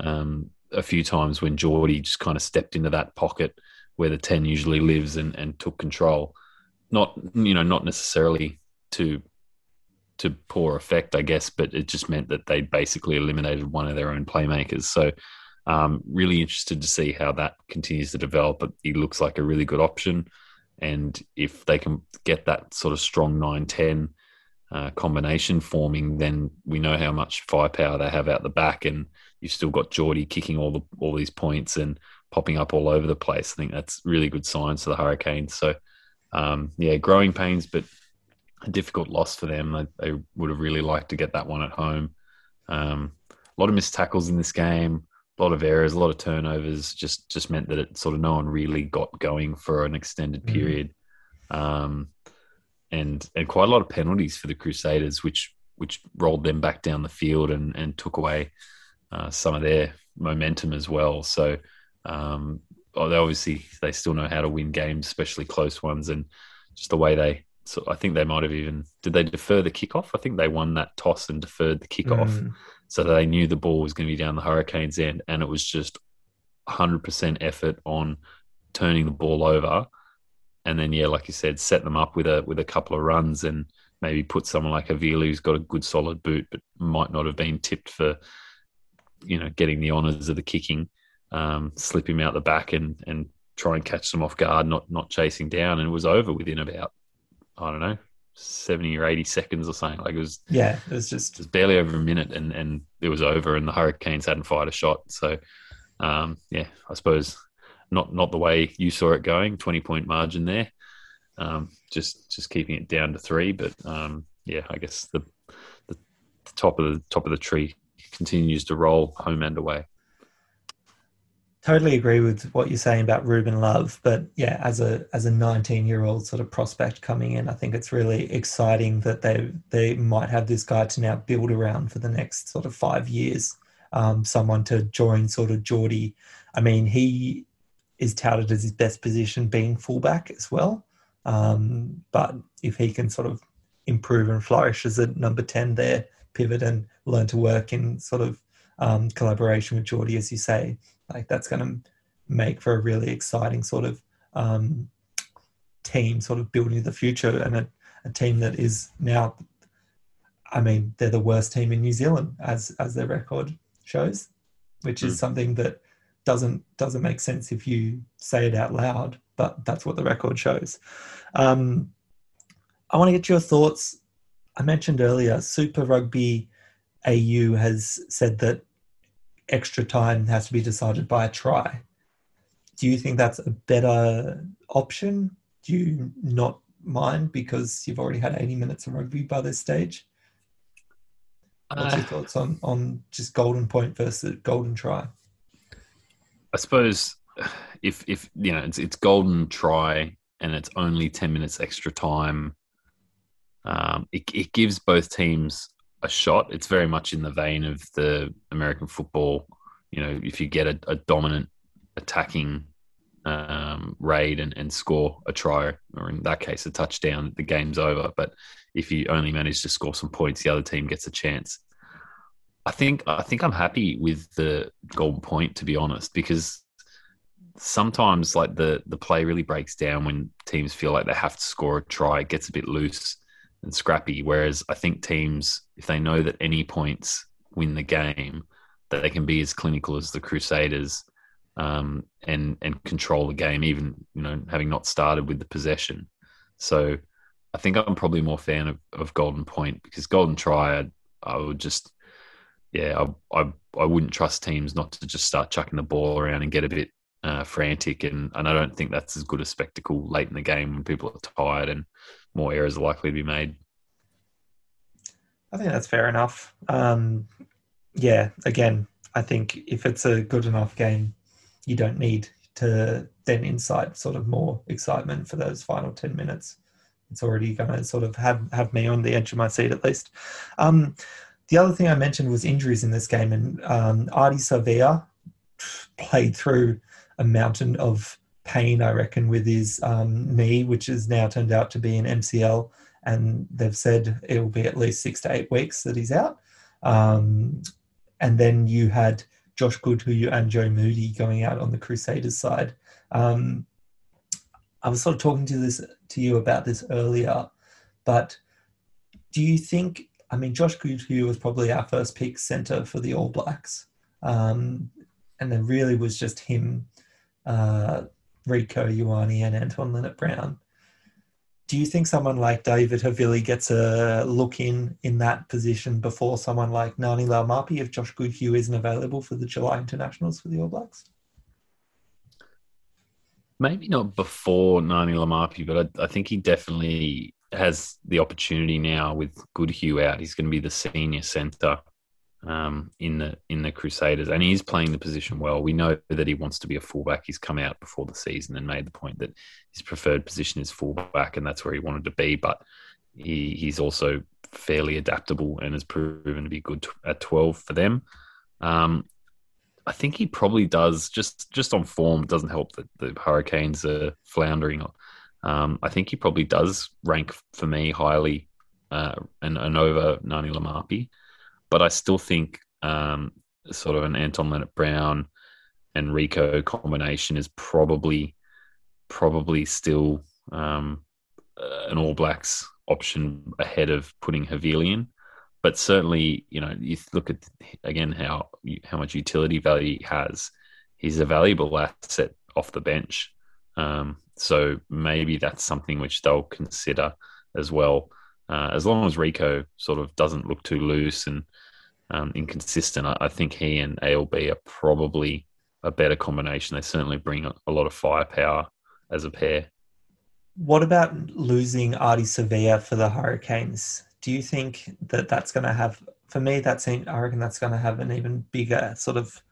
um, a few times when Jordie just kind of stepped into that pocket where the ten usually lives and, and took control. Not you know not necessarily to to poor effect, I guess, but it just meant that they basically eliminated one of their own playmakers. So um, really interested to see how that continues to develop. But he looks like a really good option. And if they can get that sort of strong 9 10 uh, combination forming, then we know how much firepower they have out the back. And you've still got Jordie kicking all the all these points and popping up all over the place. I think that's really good signs for the Hurricanes. So, um, yeah, growing pains, but a difficult loss for them. They, they, would have really liked to get that one at home. Um, a lot of missed tackles in this game, a lot of errors, a lot of turnovers. Just just meant that it sort of no one really got going for an extended
Mm.
period, um, and and quite a lot of penalties for the Crusaders, which which rolled them back down the field and and took away uh, some of their momentum as well. So. Um, oh, they obviously they still know how to win games, especially close ones, and just the way they so I think they might have even did they defer the kickoff? I think they won that toss and deferred the kickoff,
Mm,
so they knew the ball was going to be down the Hurricanes' end, and it was just 100% effort on turning the ball over, and then yeah, like you said, set them up with a with a couple of runs and maybe put someone like Havili who's got a good solid boot, but might not have been tipped for you know getting the honours of the kicking, um, slip him out the back and and try and catch them off guard, not not chasing down, and it was over within about I don't know, 70 or 80 seconds or something. Like it was
yeah, it was just
just barely over a minute and, and it was over and the Hurricanes hadn't fired a shot. So, um, yeah, I suppose not, not the way you saw it going, 20 point margin there. Um, just, just keeping it down to three. But, um, yeah, I guess the, the top of the top of the tree continues to roll home and away.
Totally agree with what you're saying about Ruben Love, but yeah, as a as a 19 year old sort of prospect coming in, I think it's really exciting that they they might have this guy to now build around for the next sort of five years. um, someone to join sort of Jordie. I mean, he is touted as his best position being fullback as well. Um, but if he can sort of improve and flourish as a number 10 there, pivot and learn to work in sort of um, collaboration with Jordie, as you say, like that's going to make for a really exciting sort of um, team, sort of building the future and a, a team that is now I mean, they're the worst team in New Zealand as as their record shows, which is mm. something that doesn't doesn't make sense if you say it out loud, but that's what the record shows. Um, I want to get your thoughts. I mentioned earlier, Super Rugby AU has said that extra time has to be decided by a try. Do you think that's a better option? Do you not mind because you've already had 80 minutes of rugby by this stage? What's your uh, thoughts on on just golden point versus golden try?
I suppose if if you know it's it's golden try and it's only ten minutes extra time, um, it it gives both teams a shot. It's very much in the vein of the American football. You know, if you get a, a dominant attacking um, raid and, and score a try, or in that case, a touchdown, the game's over. But if you only manage to score some points, the other team gets a chance. I think I think I'm happy with the golden point to be honest, because sometimes like the the play really breaks down when teams feel like they have to score a try. It gets a bit loose and scrappy. Whereas I think teams, if they know that any points win the game, that they can be as clinical as the Crusaders um, and and control the game, even you know having not started with the possession. So I think I'm probably more fan of, of Golden Point because Golden Try, I, I would just yeah, I, I, I wouldn't trust teams not to just start chucking the ball around and get a bit uh, frantic, and and I don't think that's as good a spectacle late in the game when people are tired and more errors are likely to be made.
I think that's fair enough. Um, yeah, again, I think if it's a good enough game, you don't need to then incite sort of more excitement for those final 10 minutes. It's already going to sort of have, have me on the edge of my seat at least. Um, the other thing I mentioned was injuries in this game, and um, Ardie Savea played through a mountain of pain, I reckon, with his um, knee, which has now turned out to be an MCL, and they've said it will be at least six to eight weeks that he's out. Um, and then you had Josh Goodhue and Joe Moody going out on the Crusaders side. Um, I was sort of talking to this to you about this earlier, but do you think I mean, Josh Goodhue was probably our first pick centre for the All Blacks. Um, and then really was just him, uh, Rieko Ioane, and Anton Lienert-Brown. Do you think someone like David Havili gets a look in in that position before someone like Ngani Laumape if Josh Goodhue isn't available for the July internationals for the All Blacks?
Maybe not before Ngani Laumape, but I, I think he definitely has the opportunity now with Goodhue out. He's going to be the senior centre um, in the in the Crusaders, and he's playing the position well. We know that he wants to be a fullback. He's come out before the season and made the point that his preferred position is fullback, and that's where he wanted to be. But he, he's also fairly adaptable and has proven to be good at twelve for them. Um, I think he probably does just just on form. Doesn't help that the Hurricanes are floundering um, I think he probably does rank for me highly uh, and, and over Ngani Laumape, but I still think um, sort of an Anton Lienert-Brown and Rieko combination is probably probably still um, an All Blacks option ahead of putting Havili in. But certainly, you know, you look at again how how much utility value he has. He's a valuable asset off the bench. Um, so maybe that's something which they'll consider as well. Uh, as long as Rieko sort of doesn't look too loose and um, inconsistent, I, I, think he and ALB are probably a better combination. They certainly bring a, a lot of firepower as a pair.
What about losing Ardie Savea for the Hurricanes? Do you think that that's going to have, for me, that's I reckon that's going to have an even bigger sort of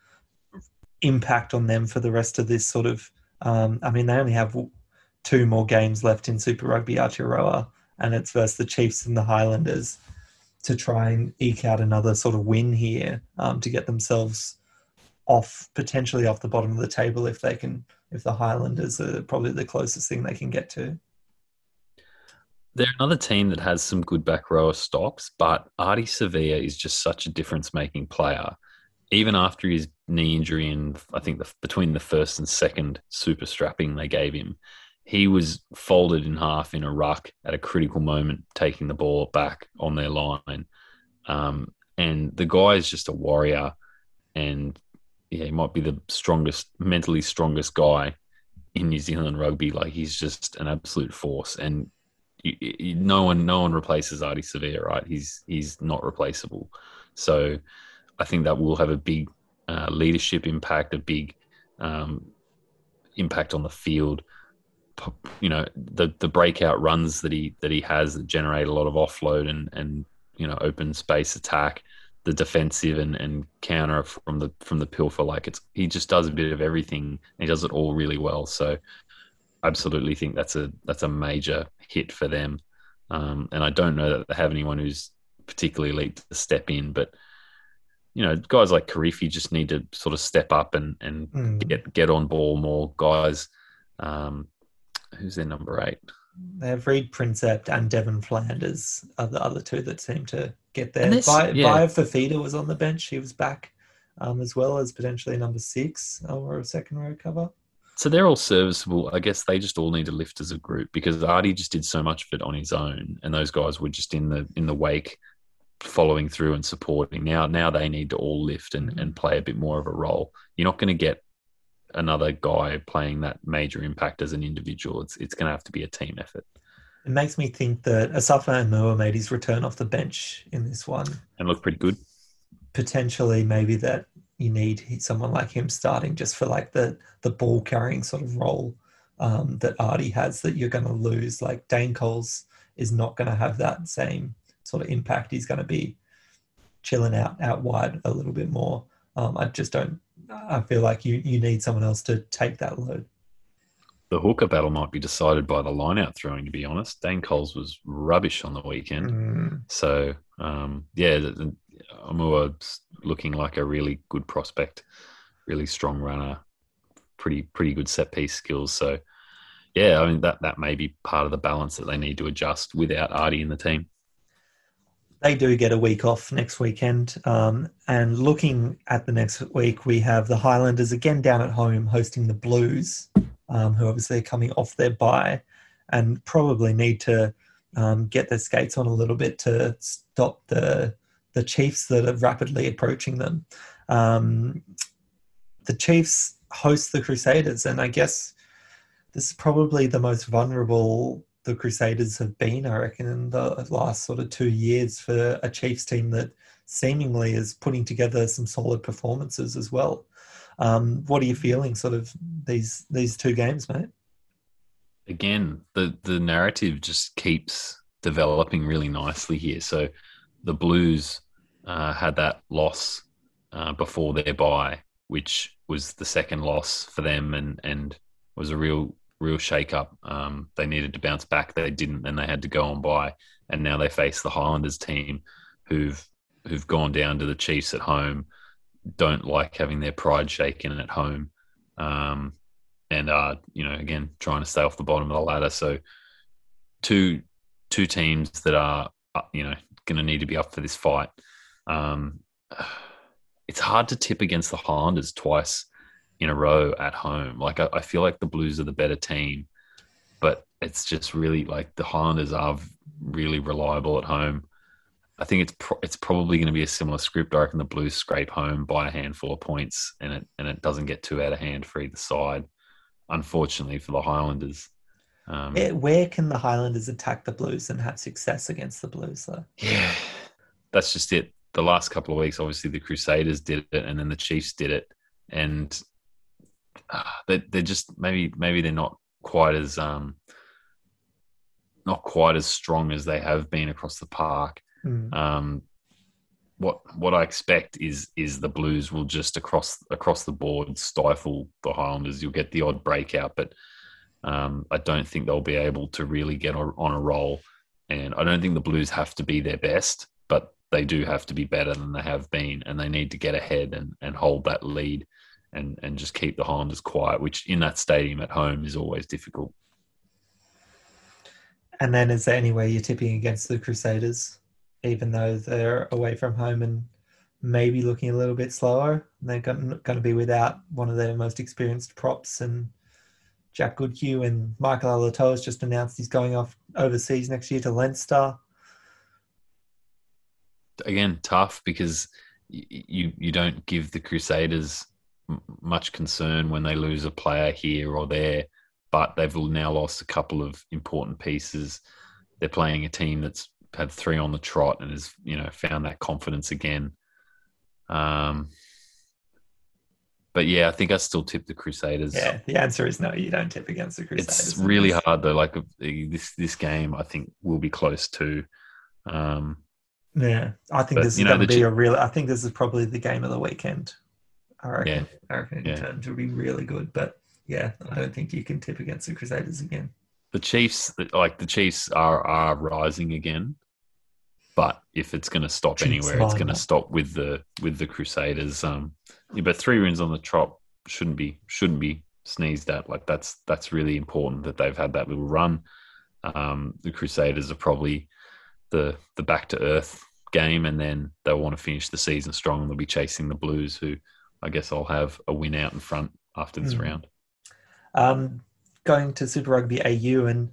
impact on them for the rest of this sort of um, I mean, they only have two more games left in Super Rugby Aotearoa, and it's versus the Chiefs and the Highlanders. to try and eke out another sort of win here um, to get themselves off potentially off the bottom of the table if they can if the Highlanders are probably the closest thing they can get to.
They're another team that has some good back rower stocks, but Ardie Savea is just such a difference making player. Even after his knee injury and I think the, between the first and second super strapping they gave him, he was folded in half in a ruck at a critical moment, taking the ball back on their line. Um, and the guy is just a warrior, and yeah, he might be the strongest, mentally strongest guy in New Zealand rugby. Like he's just an absolute force, and you, you, no one, no one replaces Ardie Savea, right? He's he's not replaceable. So I think that will have a big uh, leadership impact, a big um, impact on the field you know the the breakout runs that he that he has that generate a lot of offload and and you know open space attack the defensive and, and counter from the from the pilfer like it's he just does a bit of everything. He does it all really well. So absolutely think that's a that's a major hit for them. Um, and I don't know that they have anyone who's particularly elite to step in but you know guys like Kirifi just need to sort of step up and and mm. get get on ball more. Guys um, who's their number eight?
They have Reed Prinsep and Devan Flanders are the other two that seem to get there. Vi- yeah. Was on the bench. He was back um, as well as potentially number six or a second row cover.
So they're all serviceable. I guess they just all need to lift as a group because Ardie just did so much of it on his own, and those guys were just in the in the wake, following through and supporting. Now, now they need to all lift and, mm-hmm. and play a bit more of a role. You're not going to get another guy playing that major impact as an individual. It's it's going to have to be a team effort.
It makes me think that Asafo and Aumua made his return off the bench in this one
and looked pretty good.
Potentially, maybe that you need someone like him starting just for like the the ball carrying sort of role um, that Ardie has that you're going to lose. Like Dane Coles is not going to have that same sort of impact. He's going to be chilling out out wide a little bit more. Um, I just don't I feel like you, you need someone else to take that load.
The hooker battle might be decided by the line out throwing, to be honest. Dane Coles was rubbish on the weekend. Mm. So, um, yeah, Aumua's looking like a really good prospect, really strong runner, pretty pretty good set piece skills. So, yeah, I mean, that, that may be part of the balance that they need to adjust without Ardie in the team
they do get a week off next weekend. Um, and looking at the next week, we have the Highlanders again down at home hosting the Blues, um, who obviously are coming off their bye and probably need to um, get their skates on a little bit to stop the the Chiefs that are rapidly approaching them. Um, the Chiefs host the Crusaders, and I guess this is probably the most vulnerable the Crusaders have been, I reckon, in the last sort of two years for a Chiefs team that seemingly is putting together some solid performances as well. Um, what are you feeling, sort of these these two games, mate?
Again, the the narrative just keeps developing really nicely here. So, the Blues uh, had that loss uh, before their bye, which was the second loss for them, and and was a real real shake up. Um, they needed to bounce back. They didn't, and they had to go on by. And now they face the Highlanders team, who've who've gone down to the Chiefs at home. Don't like having their pride shaken at home, um, and are you know again trying to stay off the bottom of the ladder. So two two teams that are uh, you know going to need to be up for this fight. Um, it's hard to tip against the Highlanders twice in a row at home. Like I, I, feel like the Blues are the better team, but it's just really like the Highlanders are really reliable at home. I think it's pro- it's probably going to be a similar script. I reckon the Blues scrape home by a handful of points, and it and it doesn't get too out of hand for either side. Unfortunately for the Highlanders.
Um, where, where can the Highlanders attack the Blues and have success against the Blues? Though?
Yeah, that's just it. The last couple of weeks, obviously, the Crusaders did it, and then the Chiefs did it, and they they're just maybe maybe they're not quite as um not quite as strong as they have been across the park. Mm. Um, what what I expect is is the Blues will just across across the board stifle the Highlanders. You'll get the odd breakout, but um, I don't think they'll be able to really get on a roll. And I don't think the Blues have to be their best. but they do have to be better than they have been, and they need to get ahead and, and hold that lead and, and just keep the Highlanders quiet, which in that stadium at home is always difficult.
And then is there any way you're tipping against the Crusaders, even though they're away from home and maybe looking a little bit slower? They're going to be without one of their most experienced props and Jack Goodhue and Michael Alaalatoa has just announced he's going off overseas next year to Leinster.
Again, tough because you you don't give the Crusaders much concern when they lose a player here or there, but they've now lost a couple of important pieces. They're playing a team that's had three on the trot and has you know found that confidence again. Um, but yeah, I think I still tip the Crusaders.
Yeah, the answer is no. You don't tip against the Crusaders.
It's really hard though. Like this this game, I think will be close to. Um,
yeah, I think but, this is going to be a real. I think this is probably the game of the weekend. I reckon. Yeah. I reckon yeah. terms will be really good, but yeah, I don't think you can tip against the Crusaders again.
The Chiefs, like the Chiefs, are are rising again, but if it's going to stop Chiefs anywhere, it's going to stop with the with the Crusaders. Um, yeah, but three wins on the trot shouldn't be shouldn't be sneezed at. Like that's that's really important that they've had that little run. Um, the Crusaders are probably the the back to earth game, and then they'll want to finish the season strong. and They'll be chasing the Blues, who I guess I'll have a win out in front after this mm. round.
Um, going to Super Rugby AU and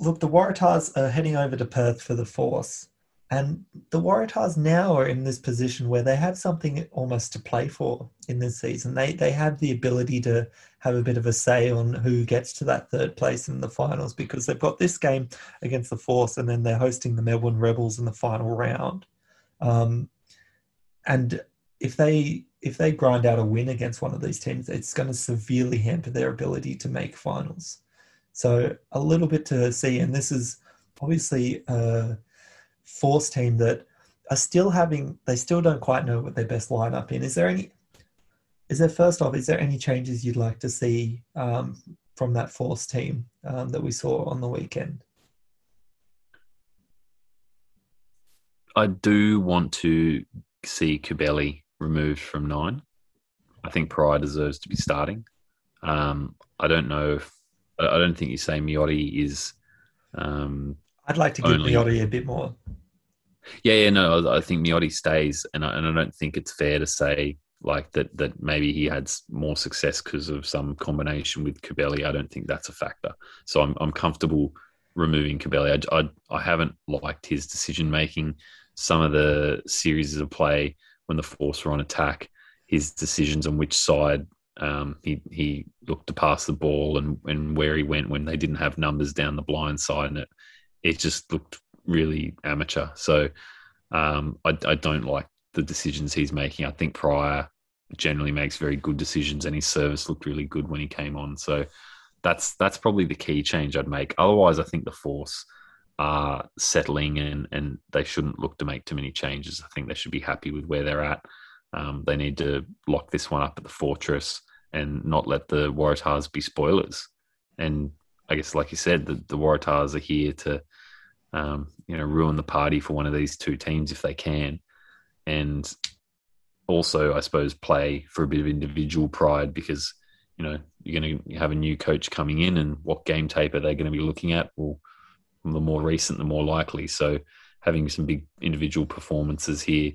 look, the Waratahs are heading over to Perth for the Force. And the Waratahs now are in this position where they have something almost to play for in this season. They they have the ability to have a bit of a say on who gets to that third place in the finals because they've got this game against the Force and then they're hosting the Melbourne Rebels in the final round. Um, and if they if they grind out a win against one of these teams, it's going to severely hamper their ability to make finals. So a little bit to see, and this is obviously. a Force team that are still having they still don't quite know what their best lineup in. Is there any? Is there first off? Is there any changes you'd like to see um, from that Force team um, that we saw on the weekend?
I do want to see Cubelli removed from nine. I think Prior deserves to be starting. Um, I don't know if I don't think you say Miotti is um,
I'd like to give only... Miotti a bit more.
Yeah, yeah, no, I think Miotti stays, and I, and I don't think it's fair to say like that that maybe he had more success because of some combination with Cubelli. I don't think that's a factor. So I'm I'm comfortable removing Cubelli. I, I, I haven't liked his decision making. Some of the series of play when the Force were on attack, his decisions on which side um, he he looked to pass the ball and, and where he went when they didn't have numbers down the blind side, and it it just looked really amateur. So um, I, I, don't like the decisions he's making. I think Prior generally makes very good decisions, and his service looked really good when he came on. So that's that's probably the key change I'd make. Otherwise, I think the force are settling and and they shouldn't look to make too many changes. I think they should be happy with where they're at. Um, they need to lock this one up at the fortress and not let the Waratahs be spoilers. And I guess, like you said, the, the Waratahs are here to, um, you know, ruin the party for one of these two teams if they can, and also, I suppose, play for a bit of individual pride because you know you're going to have a new coach coming in, and what game tape are they going to be looking at? Well, the more recent, the more likely. So, having some big individual performances here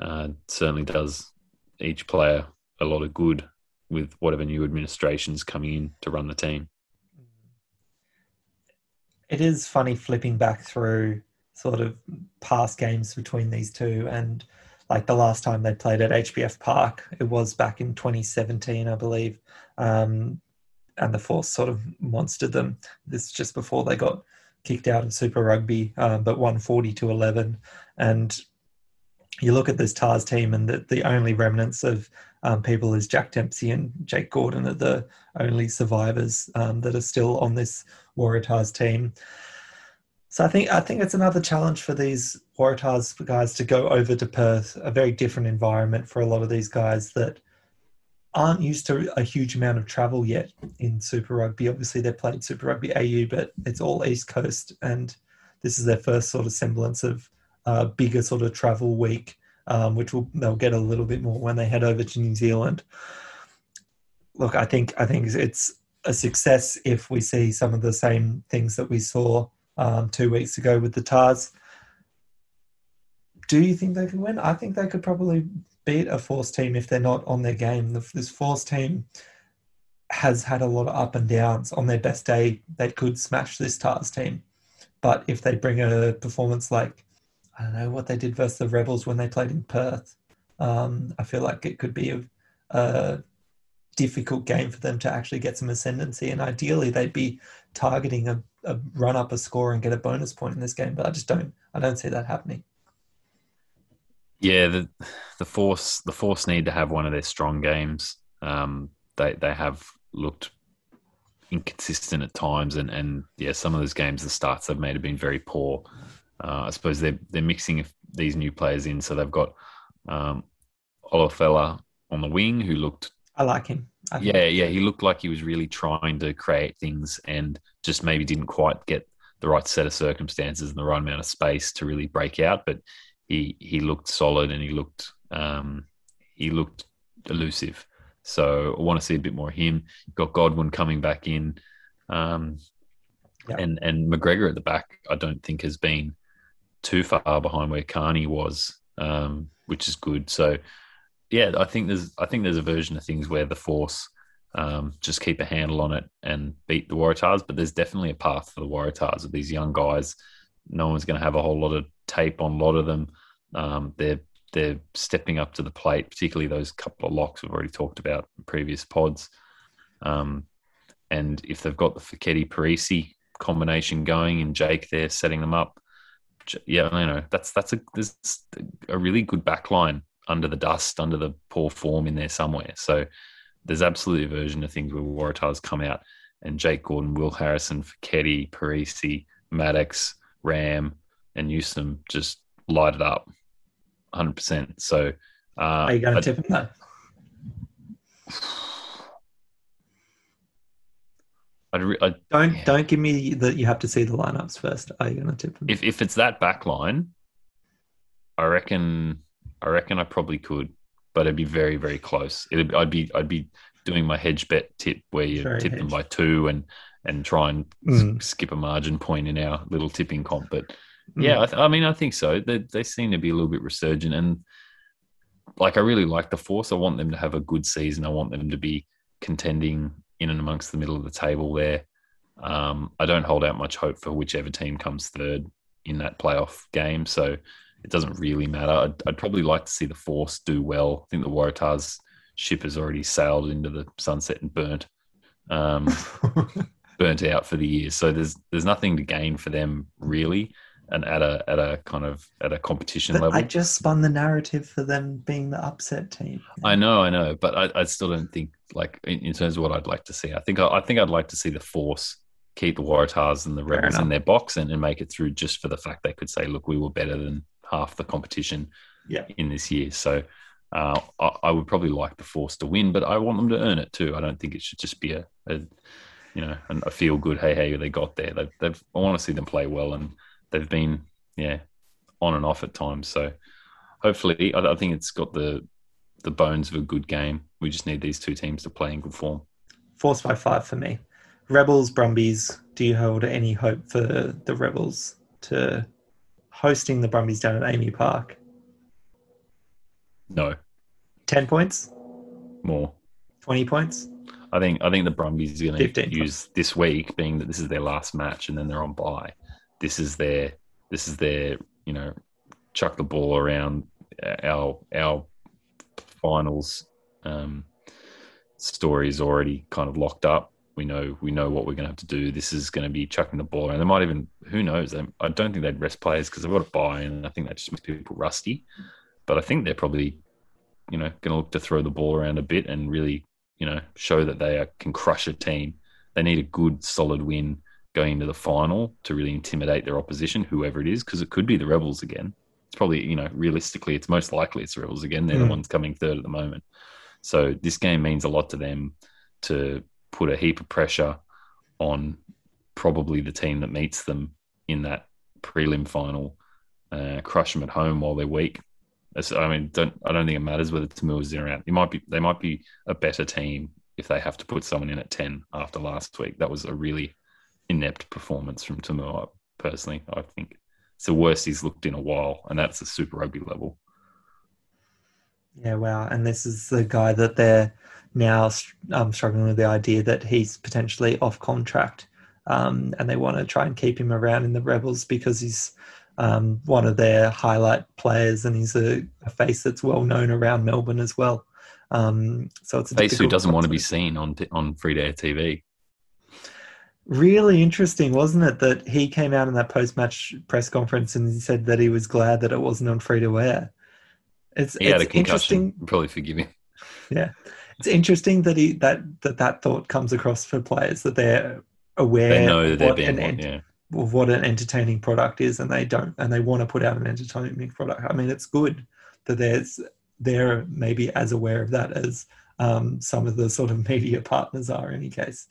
uh, certainly does each player a lot of good with whatever new administration's coming in to run the team
it is funny flipping back through sort of past games between these two and like the last time they played at HBF Park, it was back in 2017, I believe. Um, and the Force sort of monstered them. This just before they got kicked out of Super Rugby, um, but 140 to 11. And you look at this Tahs team, and the, the only remnants of um, people is Jack Dempsey and Jake Gordon are the only survivors um, that are still on this Waratahs team. So I think I think it's another challenge for these Waratahs guys to go over to Perth, a very different environment for a lot of these guys that aren't used to a huge amount of travel yet in Super Rugby. Obviously, they played Super Rugby AU, but it's all East Coast, and this is their first sort of semblance of uh, bigger sort of travel week, um, which will they'll get a little bit more when they head over to New Zealand. Look, I think I think it's a success if we see some of the same things that we saw um, two weeks ago with the Tahs. Do you think they can win? I think they could probably beat a Force team if they're not on their game. This Force team has had a lot of up and downs. On their best day, they could smash this Tahs team. But if they bring a performance like, I don't know, what they did versus the Rebels when they played in Perth, um, I feel like it could be a, a difficult game for them to actually get some ascendancy. And ideally, they'd be targeting a, a run up a score and get a bonus point in this game. But I just don't, I don't see that happening.
Yeah, the the force the force need to have one of their strong games. Um, they they have looked inconsistent at times, and and yeah, some of those games the starts they've made have been very poor. Uh, I suppose they're they're mixing these new players in, so they've got um, Olowofela on the wing who looked
I like him. I
yeah, yeah, he looked like he was really trying to create things and just maybe didn't quite get the right set of circumstances and the right amount of space to really break out. But he he looked solid and he looked um, he looked elusive. So I want to see a bit more of him. You've got Godwin coming back in, um, and and McGregor at the back. I don't think has been too far behind where Carney was, um, which is good. So yeah, I think there's I think there's a version of things where the Force um, just keep a handle on it and beat the Waratahs, but there's definitely a path for the Waratahs of these young guys. No one's going to have a whole lot of tape on a lot of them. Um, they're they're stepping up to the plate, particularly those couple of locks we've already talked about in previous pods. Um, and if they've got the Foketi Perese combination going and Jake there setting them up, yeah, you know that's that's a a really good backline under the dust, under the poor form in there somewhere. So there's absolutely a version of things where Waratahs come out and Jake Gordon, Will Harrison, Foketi, Perese, Maddocks, Ramm, and Newsome just light it up 100%. So, uh,
are you going to tip him though?
I'd re- I'd,
don't yeah. don't give me that you have to see the lineups first. Are you going to tip them?
If if it's that back line, I reckon I reckon I probably could, but it'd be very, very close. It'd, I'd be, I'd be doing my hedge bet tip where you tip hedge. them by two and and try and mm. skip a margin point in our little tipping comp. But mm. yeah, I, th- I, mean, I think so. They, they seem to be a little bit resurgent, and like I really like the force. I want them to have a good season. I want them to be contending in and amongst the middle of the table there. Um, I don't hold out much hope for whichever team comes third in that playoff game. So it doesn't really matter. I'd, I'd, probably like to see the Force do well. I think the Waratahs ship has already sailed into the sunset and burnt, um, burnt out for the year. So there's there's nothing to gain for them really, and at a at a kind of at a competition
but
level.
I just spun the narrative for them being the upset team.
I know, I know, but I, I still don't think like in, in, terms of what I'd like to see. I think I, I think I'd like to see the Force keep the Waratahs and the Rebels in their box and, and make it through just for the fact they could say, look, we were better than half the competition
yeah.
in this year. So uh, I, I, would probably like the Force to win, but I want them to earn it too. I don't think it should just be a, a you know, a feel good. Hey, hey, they got there. They've, they've, I want to see them play well, and they've been, yeah, on and off at times. So hopefully, I, I think it's got the the bones of a good game. We just need these two teams to play in good form.
Force by five for me. Rebels, Brumbies. Do you hold any hope for the Rebels to hosting the Brumbies down at AAMI Park?
No.
10 points?
More.
20 points?
I think I think the Brumbies are going to use this week, being that this is their last match and then they're on bye. This is their this is their you know chuck the ball around our our finals um, story is already kind of locked up we know we know what we're going to have to do. This is going to be chucking the ball around. They might even who knows. They, I don't think they'd rest players because they've got a buy, and I think that just makes people rusty. But I think they're probably you know going to look to throw the ball around a bit and really you know show that they are, can crush a team. They need a good solid win going into the final to really intimidate their opposition, whoever it is, because it could be the Rebels again. It's probably you know realistically, it's most likely it's the Rebels again. They're mm. the ones coming third at the moment. So this game means a lot to them to put a heap of pressure on probably the team that meets them in that prelim final uh, crush them at home while they're weak. I mean, don't I don't think it matters whether To'omua is in or out. It might be they might be a better team if they have to put someone in at ten after last week. That was a really inept performance from To'omua. Personally, I think it's the worst he's looked in a while, and that's a Super Rugby level.
Yeah, wow. And this is the guy that they're now um, struggling with the idea that he's potentially off contract, um, and they want to try and keep him around in the Rebels because he's um, one of their highlight players, and he's a, a, face that's well known around Melbourne as well. Um, so it's a
face who doesn't want to be seen on on free to air TV.
Really interesting, wasn't it? That he came out in that post match press conference and he said that he was glad that it wasn't on free to air. It's,
he
it's
had a concussion. Probably forgive me.
Yeah, it's interesting that he that that that thought comes across for players that they're aware.
They know that they're being an, yeah
of what an entertaining product is and they don't and they want to put out an entertaining product. I mean it's good that there's they're maybe as aware of that as um, some of the sort of media partners are in any case.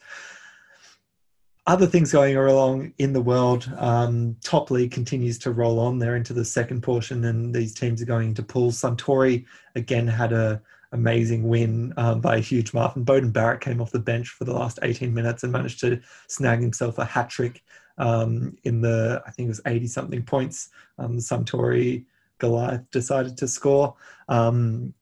Other things going along in the world um, top league continues to roll on. They're into the second portion and these teams are going into pools suntory again had a amazing win um, by a huge margin. Beauden Barrett came off the bench for the last 18 minutes and managed to snag himself a hat trick um, in the, I think it was 80 something points. Um, Suntory Goliath decided to score. Um,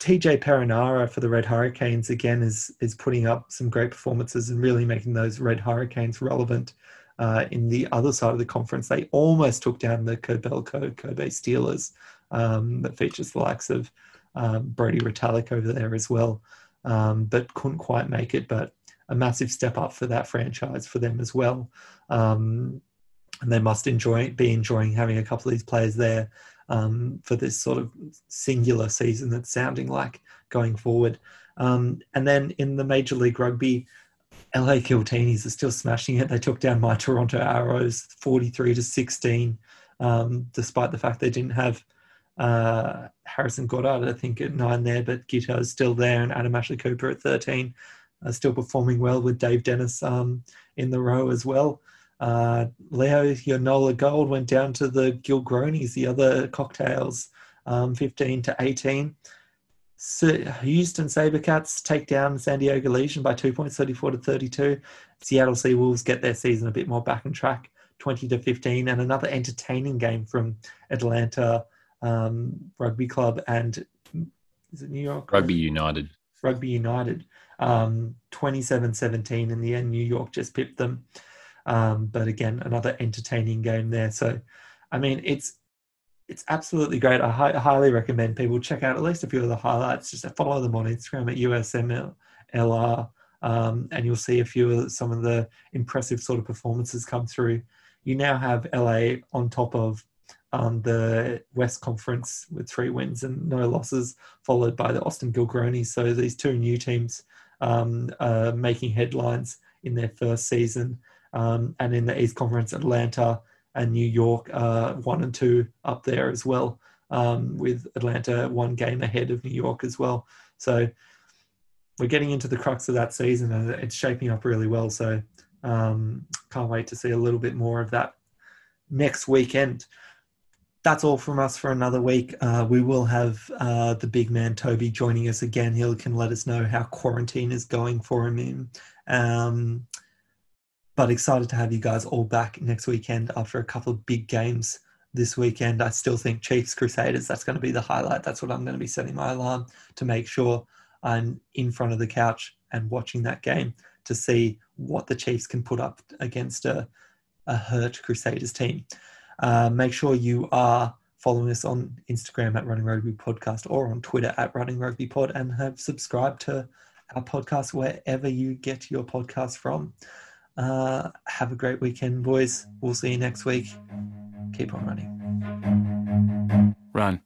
TJ Perenara for the Red Hurricanes again is is putting up some great performances and really making those Red Hurricanes relevant. Uh, in the other side of the conference, they almost took down the Kobelco Kobe Steelers um, that features the likes of um, Brodie Retallick over there as well, um, but couldn't quite make it. But a massive step up for that franchise for them as well. Um, and they must enjoy be enjoying having a couple of these players there um, for this sort of singular season that's sounding like going forward. Um, and then in the Major League Rugby, LA Giltinis are still smashing it. They took down my Toronto Arrows 43 to 16, um, despite the fact they didn't have uh, Harrison Goddard, I think, at nine there, but Gito is still there, and Adam Ashley Cooper at 13 uh, still performing well with Dave Dennis um, in the row as well. Uh, Leo, your Nola Gold went down to the Gilgronis, the other cocktails, um, 15 to 18. So Houston Sabercats take down San Diego Legion by two points, 34 to 32. Seattle Seawolves get their season a bit more back on track, 20 to 15. And another entertaining game from Atlanta um, Rugby Club and is it New York?
Rugby United.
Rugby United um, 27-17 in the end. New York just pipped them. Um, but again, another entertaining game there. So, I mean, it's it's absolutely great. I hi- highly recommend people check out at least a few of the highlights. Just follow them on Instagram at USMLR, um, and you'll see a few of some of the impressive sort of performances come through. You now have LA on top of um, the West Conference with three wins and no losses, followed by the Austin Gilgronis. So these two new teams um, uh, making headlines in their first season. Um, and in the East Conference, Atlanta and New York are one and two up there as well, um, with Atlanta one game ahead of New York as well. So we're getting into the crux of that season and it's shaping up really well. So um, can't wait to see a little bit more of that next weekend that's all from us for another week. Uh, we will have uh, the big man Toby joining us again. He can let us know how quarantine is going for him. Um, but excited to have you guys all back next weekend after a couple of big games this weekend. I still think Chiefs Crusaders, that's going to be the highlight. That's what I'm going to be setting my alarm to make sure I'm in front of the couch and watching that game to see what the Chiefs can put up against a, a hurt Crusaders team. Uh, make sure you are following us on Instagram at Running Rugby Podcast or on Twitter at Running Rugby Pod and have subscribed to our podcast wherever you get your podcast from. Uh, have a great weekend, boys. We'll see you next week. Keep on running.
Run.